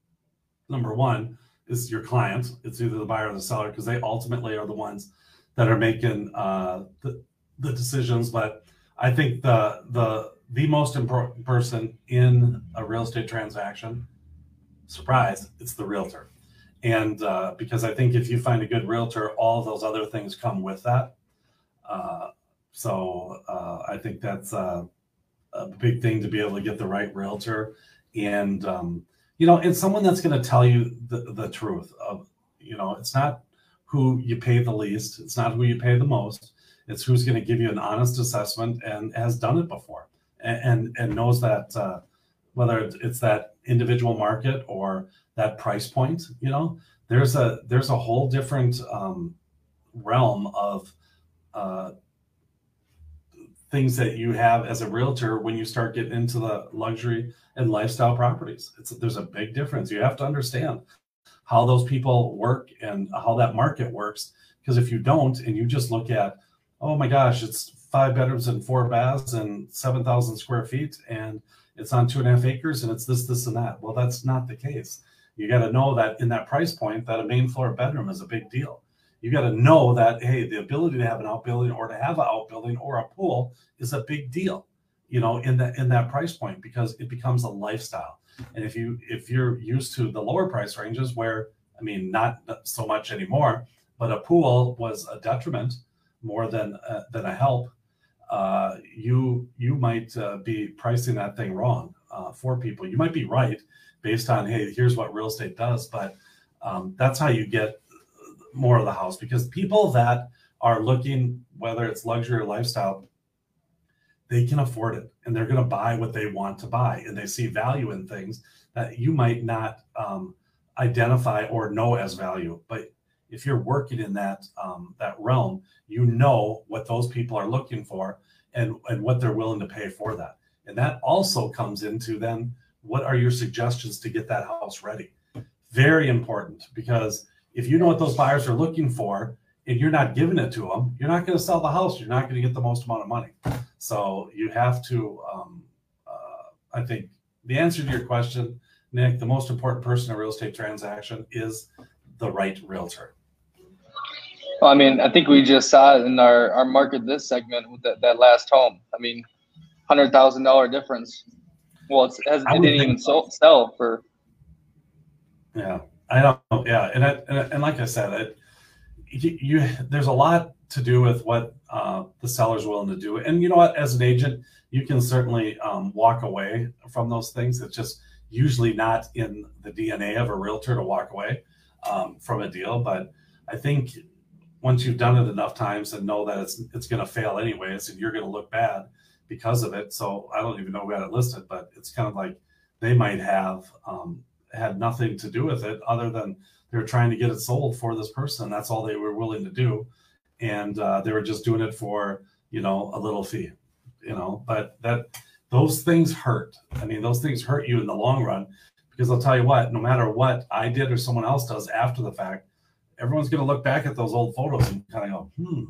number one, is your client. It's either the buyer or the seller because they ultimately are the ones that are making uh, the, the decisions. But I think the the the most important person in a real estate transaction, surprise, it's the realtor. And uh, because I think if you find a good realtor, all those other things come with that. Uh, so uh, I think that's uh, a big thing to be able to get the right realtor, and um, you know, it's someone that's going to tell you the, the truth of, you know, it's not who you pay the least, it's not who you pay the most, it's who's going to give you an honest assessment and has done it before and and, and knows that uh, whether it's, that individual market or that price point, you know, there's a there's a whole different um, realm of uh, things that you have as a realtor when you start getting into the luxury and lifestyle properties. It's there's a big difference. You have to understand how those people work and how that market works. Because if you don't, and you just look at, oh my gosh, it's five bedrooms and four baths and seven thousand square feet, and it's on two and a half acres, and it's this, this, and that. Well, that's not the case. You got to know that in that price point, that a main floor bedroom is a big deal you got to know that hey the ability to have an outbuilding or to have an outbuilding or a pool is a big deal you know in that in that price point because it becomes a lifestyle. And if you if you're used to the lower price ranges where i mean not so much anymore but a pool was a detriment more than uh, than a help uh, you you might uh, be pricing that thing wrong uh, for people. You might be right based on hey here's what real estate does but um, that's how you get more of the house because people that are looking, whether it's luxury or lifestyle, they can afford it and they're going to buy what they want to buy and they see value in things that you might not um, identify or know as value. But if you're working in that um, that realm, you know what those people are looking for and and what they're willing to pay for that. And that also comes into then what are your suggestions to get that house ready? Very important because if you know what those buyers are looking for and you're not giving it to them, you're not going to sell the house. You're not going to get the most amount of money. So you have to, um, uh, I think the answer to your question, Nick, the most important person in a real estate transaction is the right realtor. Well, I mean, I think we just saw it in our, our market this segment with that, that last home. I mean, hundred thousand dollar difference. Well, it's, it, has, it didn't even so, sell for. Yeah. I know, yeah, and I, and, and like I said, it, you, you, there's a lot to do with what uh, the seller's willing to do, and you know what, as an agent, you can certainly um, walk away from those things. It's just usually not in the DNA of a realtor to walk away um, from a deal, but I think once you've done it enough times and know that it's it's going to fail anyways, and you're going to look bad because of it. So I don't even know who got it listed, but it's kind of like they might have um, had nothing to do with it other than they were trying to get it sold for this person. That's all they were willing to do, and uh, they were just doing it for you know a little fee, you know. But that those things hurt. I mean, those things hurt you in the long run because I'll tell you what, no matter what I did or someone else does after the fact, everyone's going to look back at those old photos and kind of go, hmm,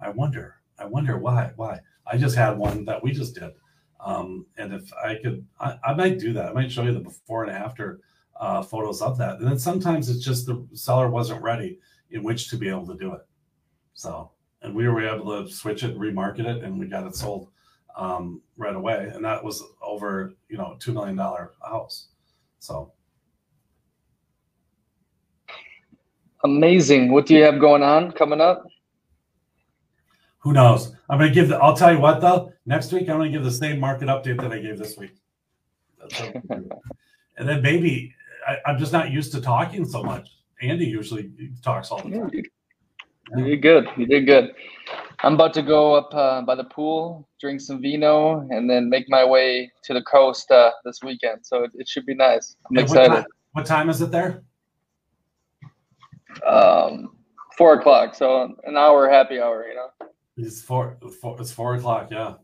I wonder, I wonder why, why. I just had one that we just did. Um, and if I could, I, I might do that. I might show you the before and after uh, photos of that. And then sometimes it's just the seller wasn't ready in which to be able to do it. So, and we were able to switch it, remarket it, and we got it sold um, right away. And that was over, you know, $2 million house. So, Amazing. What do you have going on coming up? who knows? I'm going to give the, I'll tell you what though, next week I'm going to give the same market update that I gave this week. That's what I'm gonna do. and then maybe I, I'm just not used to talking so much. Andy usually talks all the time. you, you did good. You did good. I'm about to go up uh, by the pool, drink some vino, and then make my way to the coast uh, this weekend. So it, it should be nice. I'm Hey, what, excited. time, what time is it there? Um, four o'clock, so an hour happy hour. You know. It's four, four. It's four o'clock. Yeah,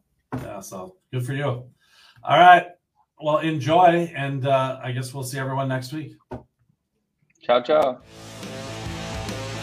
yeah. So good for you. All right. Well, enjoy, and uh, I guess we'll see everyone next week. Ciao, ciao.